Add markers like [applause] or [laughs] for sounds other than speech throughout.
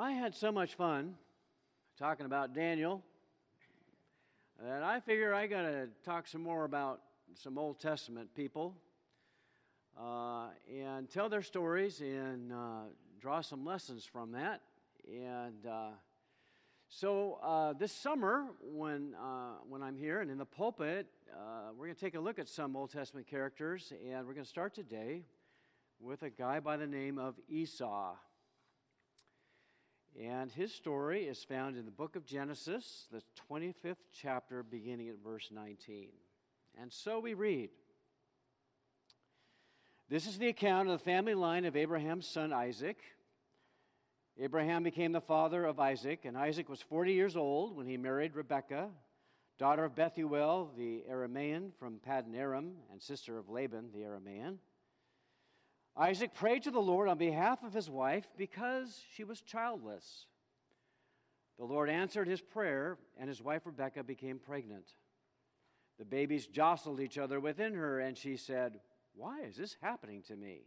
I had so much fun talking about Daniel that I figure I got to talk some more about some Old Testament people uh, and tell their stories and uh, draw some lessons from that. And uh, so uh, this summer, when, uh, when I'm here and in the pulpit, uh, we're going to take a look at some Old Testament characters, and we're going to start today with a guy by the name of Esau. And his story is found in the book of Genesis, the 25th chapter, beginning at verse 19. And so we read This is the account of the family line of Abraham's son Isaac. Abraham became the father of Isaac, and Isaac was 40 years old when he married Rebekah, daughter of Bethuel the Aramean from Paddan Aram, and sister of Laban the Aramean. Isaac prayed to the Lord on behalf of his wife because she was childless. The Lord answered his prayer, and his wife Rebekah became pregnant. The babies jostled each other within her, and she said, Why is this happening to me?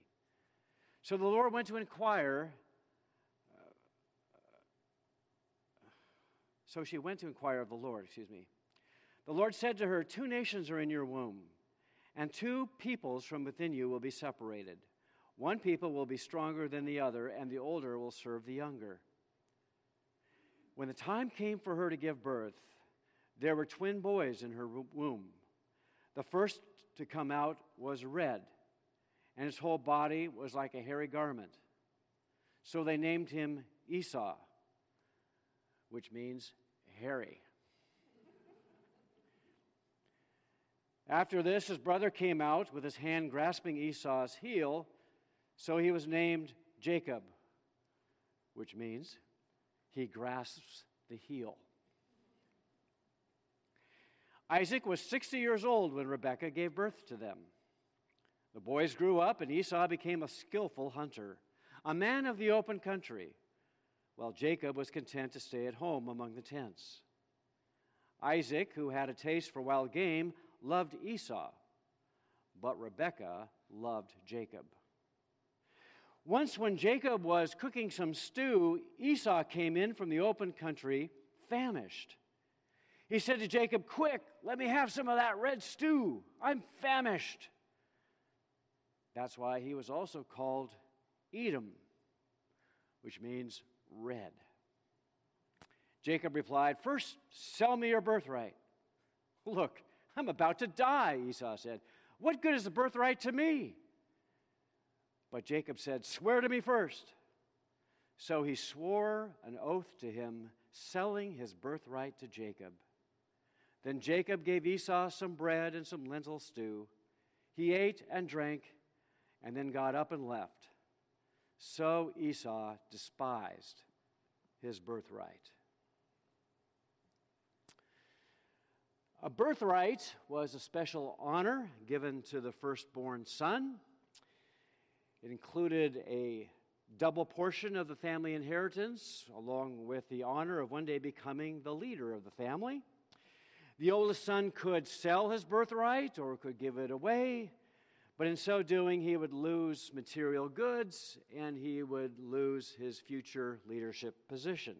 So the Lord went to inquire. Uh, so she went to inquire of the Lord, excuse me. The Lord said to her, Two nations are in your womb, and two peoples from within you will be separated. One people will be stronger than the other, and the older will serve the younger. When the time came for her to give birth, there were twin boys in her womb. The first to come out was red, and his whole body was like a hairy garment. So they named him Esau, which means hairy. After this, his brother came out with his hand grasping Esau's heel so he was named Jacob, which means he grasps the heel. Isaac was 60 years old when Rebekah gave birth to them. The boys grew up, and Esau became a skillful hunter, a man of the open country, while Jacob was content to stay at home among the tents. Isaac, who had a taste for wild game, loved Esau, but Rebekah loved Jacob. Once, when Jacob was cooking some stew, Esau came in from the open country, famished. He said to Jacob, Quick, let me have some of that red stew. I'm famished. That's why he was also called Edom, which means red. Jacob replied, First, sell me your birthright. Look, I'm about to die, Esau said. What good is the birthright to me? But Jacob said, Swear to me first. So he swore an oath to him, selling his birthright to Jacob. Then Jacob gave Esau some bread and some lentil stew. He ate and drank, and then got up and left. So Esau despised his birthright. A birthright was a special honor given to the firstborn son. It included a double portion of the family inheritance, along with the honor of one day becoming the leader of the family. The oldest son could sell his birthright or could give it away, but in so doing, he would lose material goods and he would lose his future leadership position.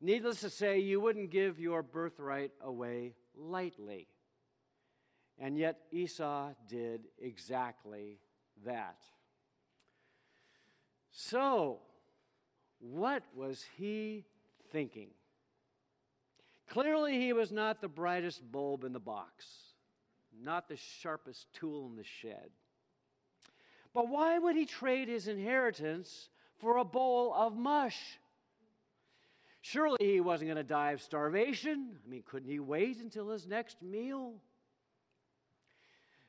Needless to say, you wouldn't give your birthright away lightly. And yet, Esau did exactly that. So, what was he thinking? Clearly, he was not the brightest bulb in the box, not the sharpest tool in the shed. But why would he trade his inheritance for a bowl of mush? Surely he wasn't going to die of starvation. I mean, couldn't he wait until his next meal?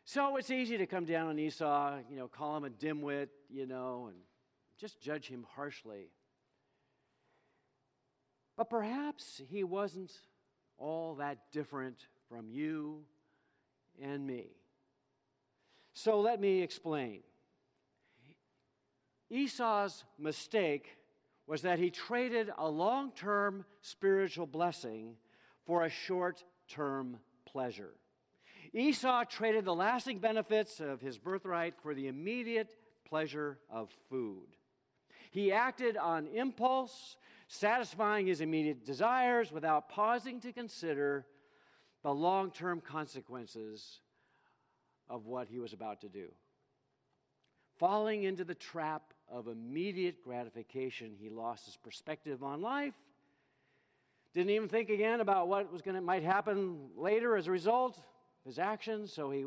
So it's easy to come down on Esau, you know, call him a dimwit, you know, and just judge him harshly. But perhaps he wasn't all that different from you and me. So let me explain. Esau's mistake was that he traded a long term spiritual blessing for a short term pleasure. Esau traded the lasting benefits of his birthright for the immediate pleasure of food. He acted on impulse, satisfying his immediate desires without pausing to consider the long term consequences of what he was about to do. Falling into the trap of immediate gratification, he lost his perspective on life. Didn't even think again about what was going to might happen later as a result of his actions, so he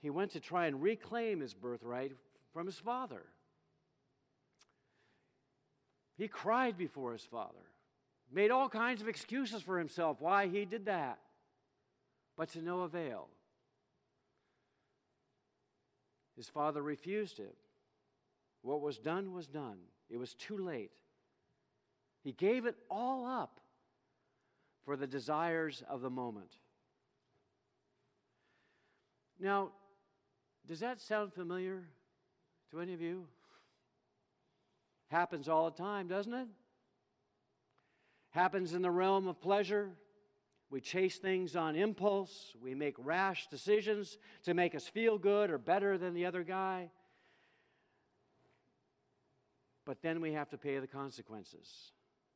he went to try and reclaim his birthright from his father. He cried before his father, made all kinds of excuses for himself why he did that, but to no avail. His father refused it. What was done was done, it was too late. He gave it all up for the desires of the moment. Now, does that sound familiar to any of you? Happens all the time, doesn't it? Happens in the realm of pleasure. We chase things on impulse. We make rash decisions to make us feel good or better than the other guy. But then we have to pay the consequences.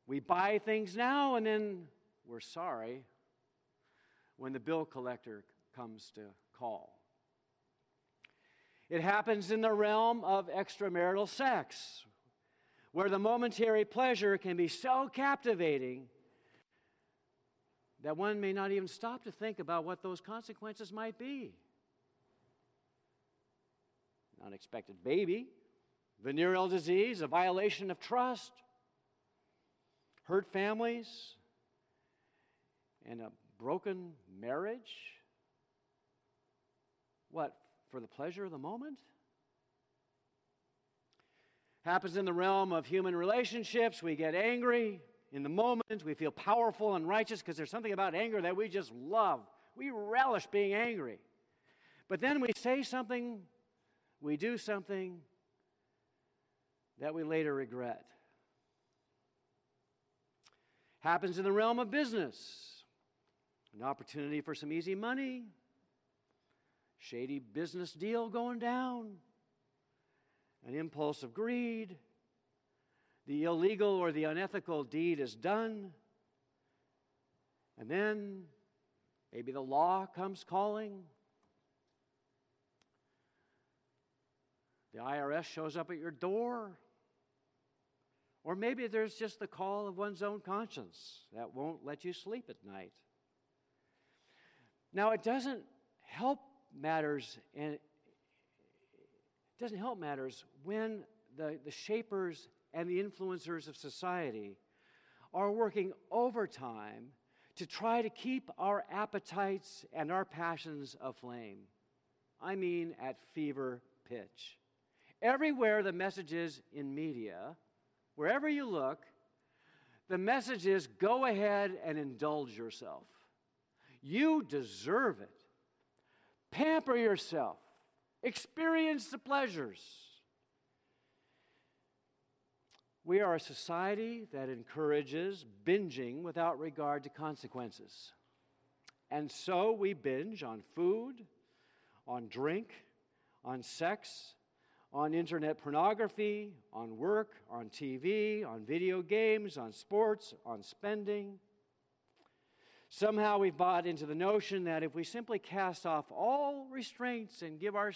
We buy things now and then we're sorry when the bill collector comes to call. It happens in the realm of extramarital sex, where the momentary pleasure can be so captivating that one may not even stop to think about what those consequences might be. An unexpected baby, venereal disease, a violation of trust, hurt families, and a broken marriage. What, for the pleasure of the moment? Happens in the realm of human relationships. We get angry in the moment. We feel powerful and righteous because there's something about anger that we just love. We relish being angry. But then we say something, we do something that we later regret. Happens in the realm of business. An opportunity for some easy money, shady business deal going down, an impulse of greed, the illegal or the unethical deed is done, and then maybe the law comes calling. The IRS shows up at your door. Or maybe there's just the call of one's own conscience that won't let you sleep at night. Now, it doesn't help matters it doesn't help matters when the, the shapers and the influencers of society are working overtime to try to keep our appetites and our passions aflame. I mean, at fever pitch. Everywhere the message is in media, wherever you look, the message is go ahead and indulge yourself. You deserve it. Pamper yourself. Experience the pleasures. We are a society that encourages binging without regard to consequences. And so we binge on food, on drink, on sex, on internet pornography, on work, on TV, on video games, on sports, on spending. Somehow we've bought into the notion that if we simply cast off all restraints and give our,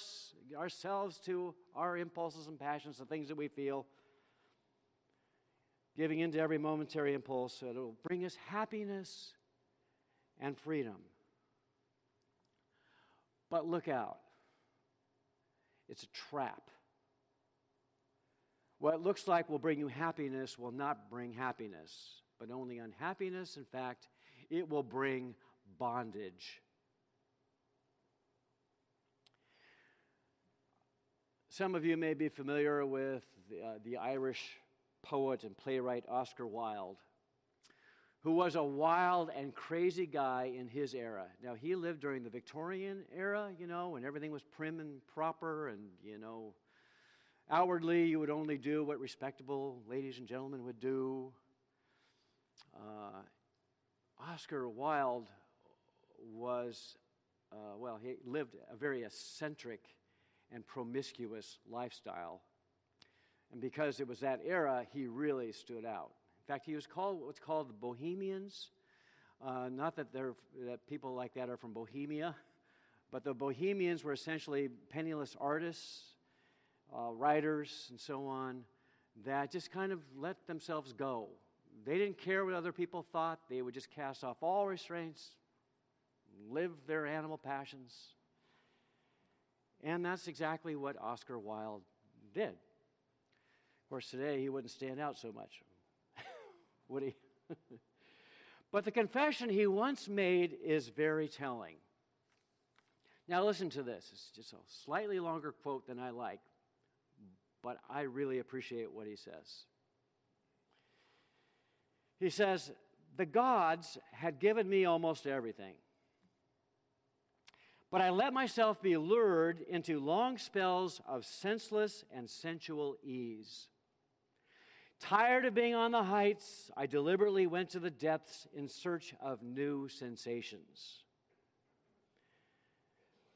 ourselves to our impulses and passions, the things that we feel, giving into every momentary impulse, it will bring us happiness and freedom. But look out, it's a trap. What looks like will bring you happiness will not bring happiness, but only unhappiness. In fact, it will bring bondage. Some of you may be familiar with the, uh, the Irish poet and playwright Oscar Wilde, who was a wild and crazy guy in his era. Now, he lived during the Victorian era, you know, when everything was prim and proper and, you know, Outwardly, you would only do what respectable ladies and gentlemen would do. Uh, Oscar Wilde was, uh, well, he lived a very eccentric and promiscuous lifestyle. And because it was that era, he really stood out. In fact, he was called what's called the Bohemians. Uh, not that, they're, that people like that are from Bohemia, but the Bohemians were essentially penniless artists, uh, writers, and so on, that just kind of let themselves go. They didn't care what other people thought, they would just cast off all restraints, live their animal passions. And that's exactly what Oscar Wilde did. Of course, today he wouldn't stand out so much, [laughs] would he? [laughs] but the confession he once made is very telling. Now, listen to this. It's just a slightly longer quote than I like, but I really appreciate what he says. He says, The gods had given me almost everything. But I let myself be lured into long spells of senseless and sensual ease. Tired of being on the heights, I deliberately went to the depths in search of new sensations.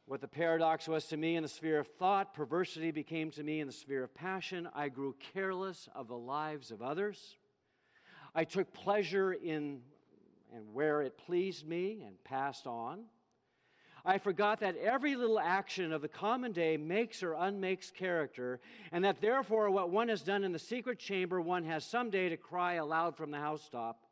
What the paradox was to me in the sphere of thought, perversity became to me in the sphere of passion. I grew careless of the lives of others. I took pleasure in and where it pleased me and passed on. I forgot that every little action of the common day makes or unmakes character, and that therefore what one has done in the secret chamber, one has someday to cry aloud from the housetop.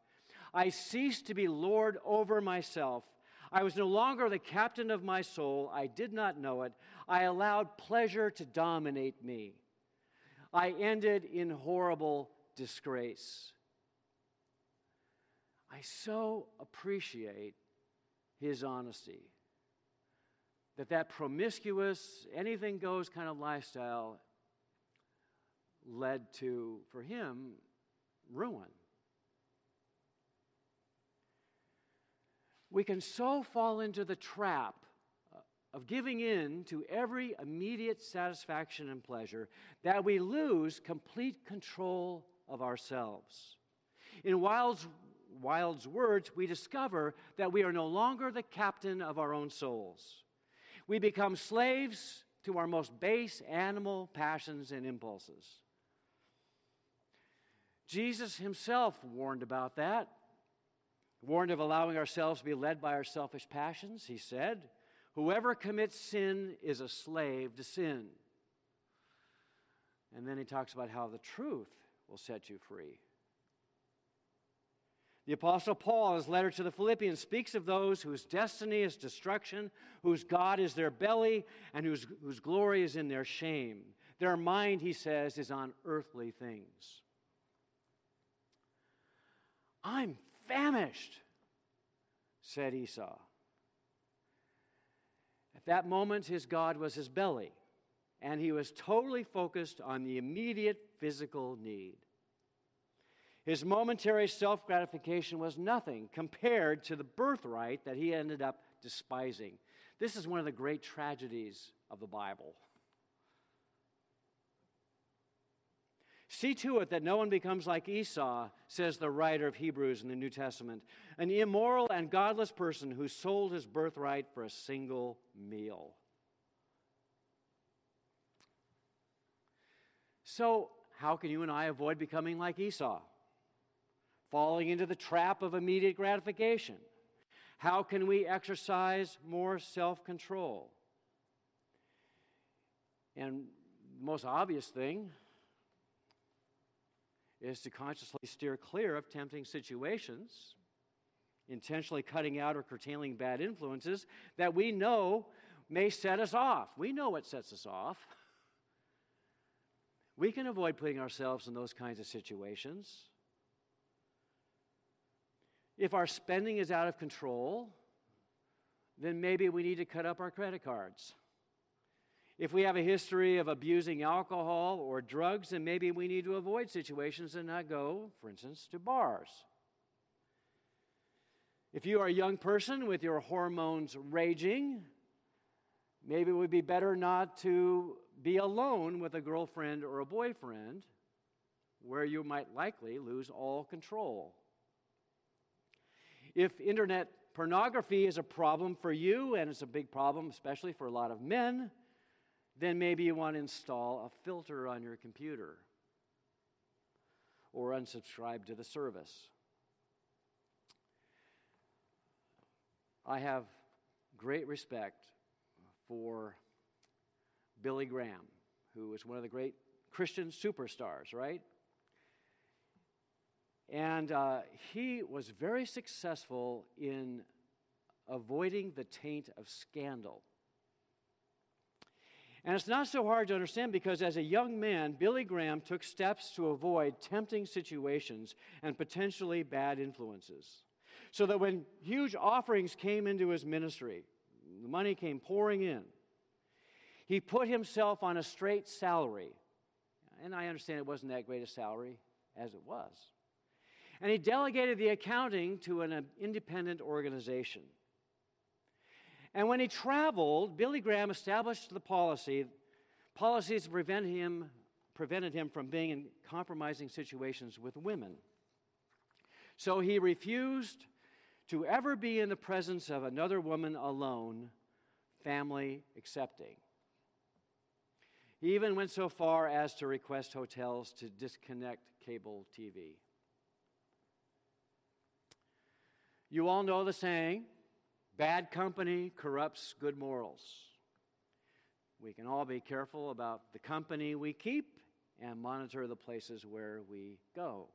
I ceased to be Lord over myself. I was no longer the captain of my soul. I did not know it. I allowed pleasure to dominate me. I ended in horrible disgrace. I so appreciate his honesty that that promiscuous, anything goes kind of lifestyle led to, for him, ruin. We can so fall into the trap of giving in to every immediate satisfaction and pleasure that we lose complete control of ourselves. In Wilde's, Wilde's words, we discover that we are no longer the captain of our own souls. We become slaves to our most base animal passions and impulses. Jesus himself warned about that, warned of allowing ourselves to be led by our selfish passions. He said, Whoever commits sin is a slave to sin. And then he talks about how the truth will set you free. The Apostle Paul, in his letter to the Philippians, speaks of those whose destiny is destruction, whose God is their belly, and whose, whose glory is in their shame. Their mind, he says, is on earthly things. I'm famished, said Esau. At that moment, his God was his belly, and he was totally focused on the immediate physical need. His momentary self gratification was nothing compared to the birthright that he ended up despising. This is one of the great tragedies of the Bible. See to it that no one becomes like Esau, says the writer of Hebrews in the New Testament, an immoral and godless person who sold his birthright for a single meal. So, how can you and I avoid becoming like Esau? Falling into the trap of immediate gratification? How can we exercise more self control? And the most obvious thing is to consciously steer clear of tempting situations, intentionally cutting out or curtailing bad influences that we know may set us off. We know what sets us off. We can avoid putting ourselves in those kinds of situations. If our spending is out of control, then maybe we need to cut up our credit cards. If we have a history of abusing alcohol or drugs, then maybe we need to avoid situations and not go, for instance, to bars. If you are a young person with your hormones raging, maybe it would be better not to be alone with a girlfriend or a boyfriend where you might likely lose all control. If internet pornography is a problem for you, and it's a big problem, especially for a lot of men, then maybe you want to install a filter on your computer. or unsubscribe to the service. I have great respect for Billy Graham, who was one of the great Christian superstars, right? And uh, he was very successful in avoiding the taint of scandal. And it's not so hard to understand because as a young man, Billy Graham took steps to avoid tempting situations and potentially bad influences. So that when huge offerings came into his ministry, the money came pouring in, he put himself on a straight salary. And I understand it wasn't that great a salary as it was. And he delegated the accounting to an uh, independent organization. And when he traveled, Billy Graham established the policy, policies prevent him, prevented him from being in compromising situations with women. So he refused to ever be in the presence of another woman alone, family accepting. He even went so far as to request hotels to disconnect cable TV. You all know the saying Bad company corrupts good morals. We can all be careful about the company we keep and monitor the places where we go.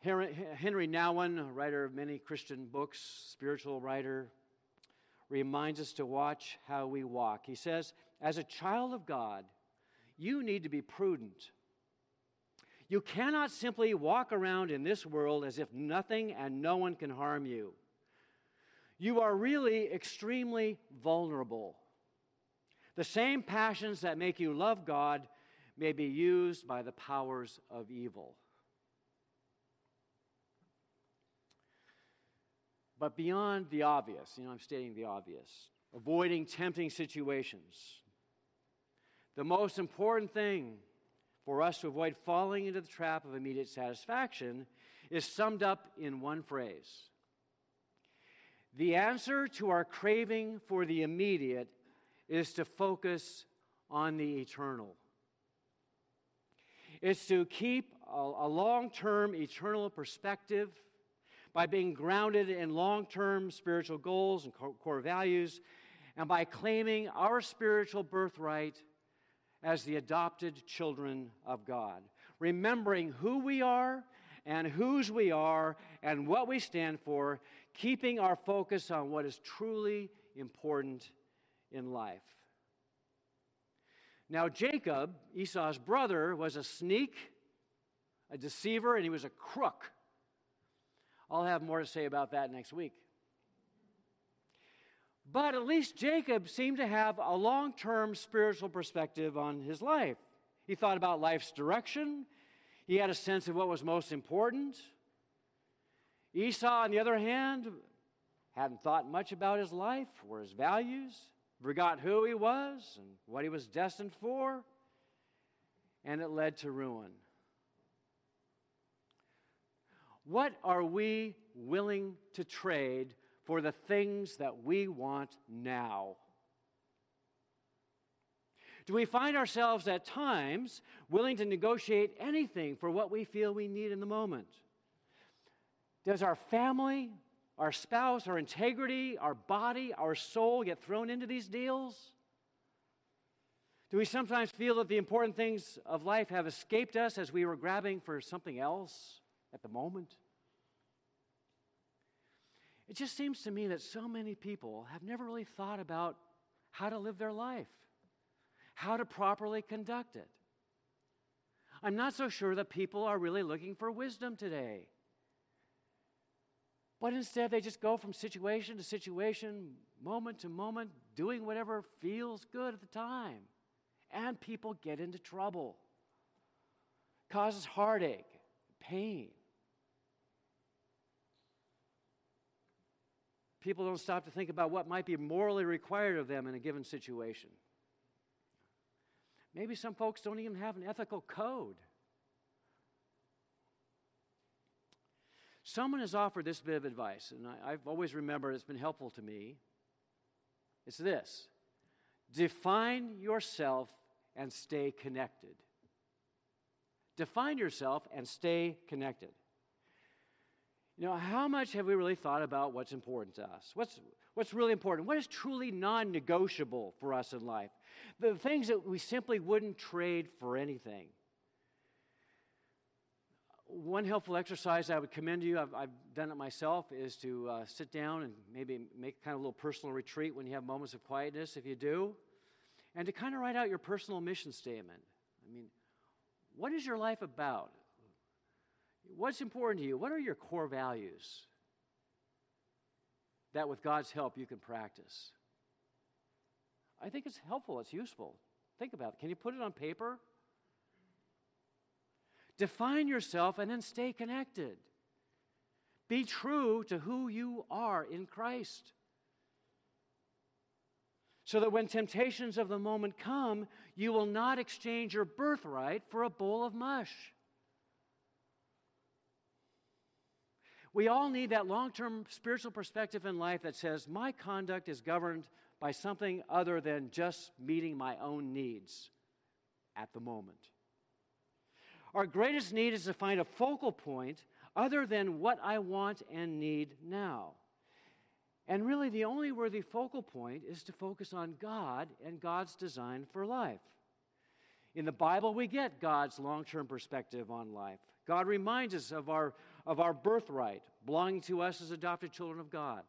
Henry Nouwen, writer of many Christian books, spiritual writer, reminds us to watch how we walk. He says, As a child of God, you need to be prudent. You cannot simply walk around in this world as if nothing and no one can harm you you are really extremely vulnerable. The same passions that make you love God may be used by the powers of evil. But beyond the obvious, you know, I'm stating the obvious, avoiding tempting situations. The most important thing for us to avoid falling into the trap of immediate satisfaction is summed up in one phrase the answer to our craving for the immediate is to focus on the eternal. It's to keep a, a long term eternal perspective by being grounded in long term spiritual goals and core values, and by claiming our spiritual birthright as the adopted children of God. Remembering who we are and whose we are and what we stand for keeping our focus on what is truly important in life. Now, Jacob, Esau's brother, was a sneak, a deceiver, and he was a crook. I'll have more to say about that next week. But at least Jacob seemed to have a long term spiritual perspective on his life. He thought about life's direction, he had a sense of what was most important. Esau, on the other hand, hadn't thought much about his life or his values, forgot who he was and what he was destined for, and it led to ruin. What are we willing to trade for the things that we want now? Do we find ourselves at times willing to negotiate anything for what we feel we need in the moment? Does our family, our spouse, our integrity, our body, our soul get thrown into these deals? Do we sometimes feel that the important things of life have escaped us as we were grabbing for something else at the moment? It just seems to me that so many people have never really thought about how to live their life, how to properly conduct it. I'm not so sure that people are really looking for wisdom today. But instead, they just go from situation to situation, moment to moment, doing whatever feels good at the time. And people get into trouble, causes heartache, pain. People don't stop to think about what might be morally required of them in a given situation. Maybe some folks don't even have an ethical code. Someone has offered this bit of advice, and I, have always remembered it's been helpful to me. It's this define yourself and stay connected. Define yourself and stay connected. You know, how much have we really thought about what's important to us? What's, what's really important? What is truly non negotiable for us in life? The things that we simply wouldn't trade for anything. One helpful exercise I would commend to you, I've, I've done it myself, is to uh, sit down and maybe make kind of a little personal retreat when you have moments of quietness, if you do, and to kind of write out your personal mission statement. I mean, what is your life about? What's important to you? What are your core values that, with God's help, you can practice? I think it's helpful, it's useful. Think about it. Can you put it on paper? Define yourself and then stay connected. Be true to who you are in Christ. So that when temptations of the moment come, you will not exchange your birthright for a bowl of mush. We all need that long term spiritual perspective in life that says, my conduct is governed by something other than just meeting my own needs at the moment. Our greatest need is to find a focal point other than what I want and need now. And really, the only worthy focal point is to focus on God and God's design for life. In the Bible, we get God's long term perspective on life. God reminds us of our, of our birthright belonging to us as adopted children of God.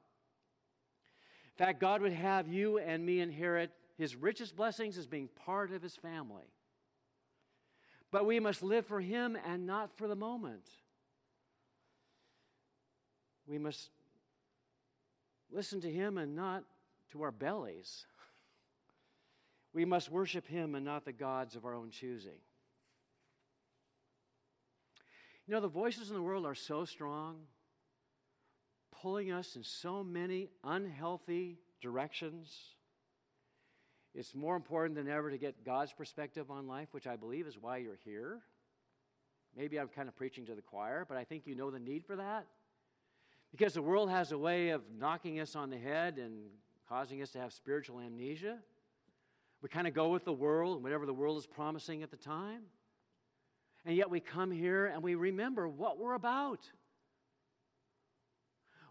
In fact, God would have you and me inherit his richest blessings as being part of his family. But we must live for him and not for the moment. We must listen to him and not to our bellies. We must worship him and not the gods of our own choosing. You know, the voices in the world are so strong, pulling us in so many unhealthy directions. It's more important than ever to get God's perspective on life, which I believe is why you're here. Maybe I'm kind of preaching to the choir, but I think you know the need for that. Because the world has a way of knocking us on the head and causing us to have spiritual amnesia. We kind of go with the world, whatever the world is promising at the time. And yet we come here and we remember what we're about.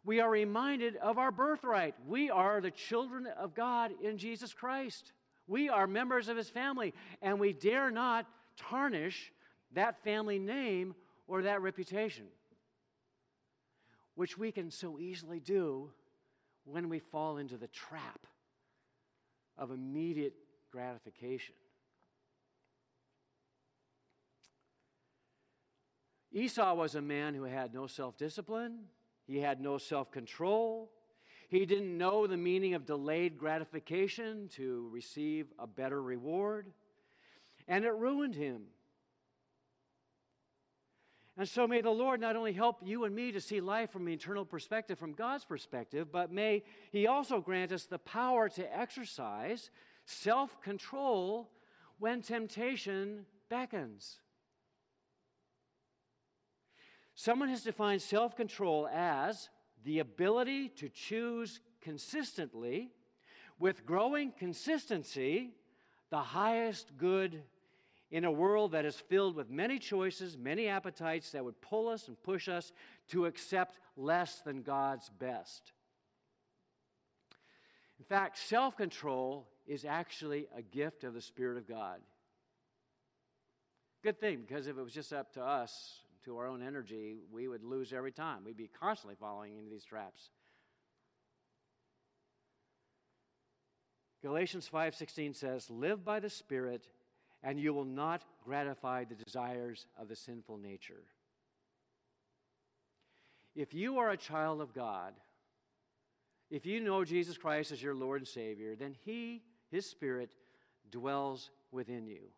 We are reminded of our birthright. We are the children of God in Jesus Christ. We are members of his family, and we dare not tarnish that family name or that reputation, which we can so easily do when we fall into the trap of immediate gratification. Esau was a man who had no self discipline, he had no self control. He didn't know the meaning of delayed gratification to receive a better reward, and it ruined him. And so may the Lord not only help you and me to see life from an eternal perspective, from God's perspective, but may He also grant us the power to exercise self control when temptation beckons. Someone has defined self control as the ability to choose consistently, with growing consistency, the highest good in a world that is filled with many choices, many appetites that would pull us and push us to accept less than God's best. In fact, self control is actually a gift of the Spirit of God. Good thing, because if it was just up to us, to our own energy, we would lose every time. We'd be constantly falling into these traps. Galatians 5:16 says, "Live by the Spirit, and you will not gratify the desires of the sinful nature." If you are a child of God, if you know Jesus Christ as your Lord and Savior, then he, his spirit dwells within you.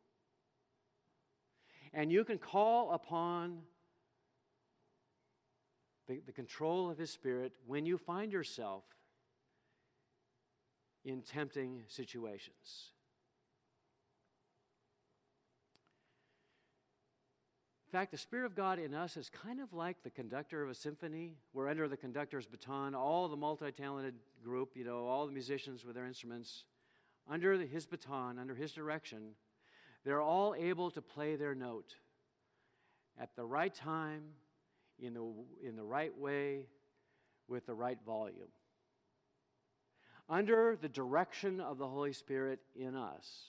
And you can call upon the, the control of His Spirit when you find yourself in tempting situations. In fact, the Spirit of God in us is kind of like the conductor of a symphony. We're under the conductor's baton, all the multi talented group, you know, all the musicians with their instruments, under his baton, under his direction, they're all able to play their note. at the right time, in the, in the right way, with the right volume. Under the direction of the Holy Spirit in us,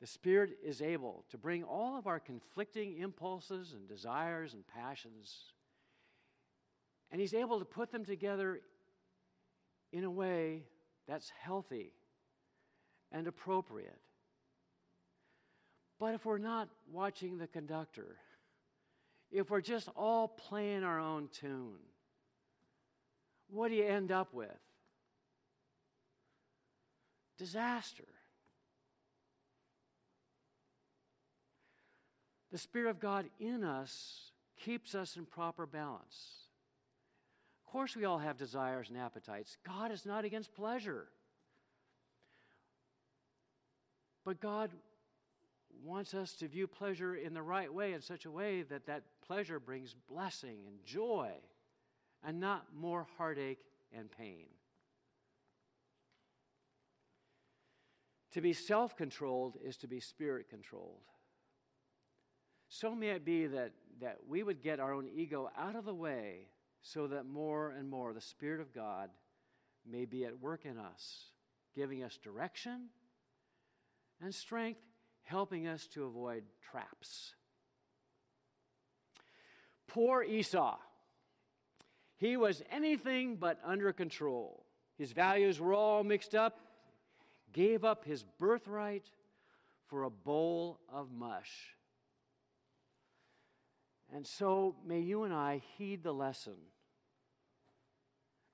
the Spirit is able to bring all of our conflicting impulses and desires and passions, and He's able to put them together in a way that's healthy and appropriate. But if we're not watching the conductor, if we're just all playing our own tune, what do you end up with? Disaster. The Spirit of God in us keeps us in proper balance. Of course, we all have desires and appetites. God is not against pleasure. But God wants us to view pleasure in the right way, in such a way that that pleasure brings blessing and joy and not more heartache and pain. To be self controlled is to be spirit controlled. So may it be that, that we would get our own ego out of the way so that more and more the Spirit of God may be at work in us, giving us direction and strength, helping us to avoid traps. Poor Esau. He was anything but under control. His values were all mixed up, gave up his birthright for a bowl of mush. And so may you and I heed the lesson.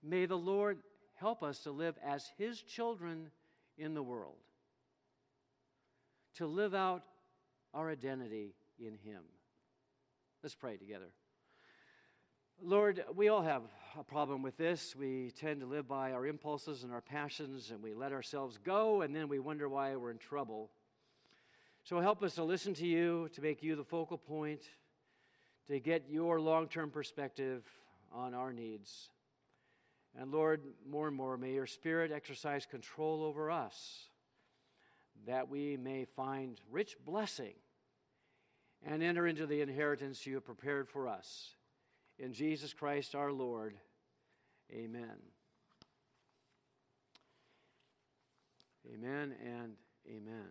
May the Lord help us to live as his children in the world to live out our identity in Him. Let's pray together. Lord, we all have a problem with this. We tend to live by our impulses and our passions, and we let ourselves go, and then we wonder why we're in trouble. So help us to listen to you, to make you the focal point, to get your long term perspective on our needs. And Lord, more and more, may your Spirit exercise control over us that we may find rich blessing and enter into the inheritance you have prepared for us. In Jesus Christ our Lord, amen. Amen and amen.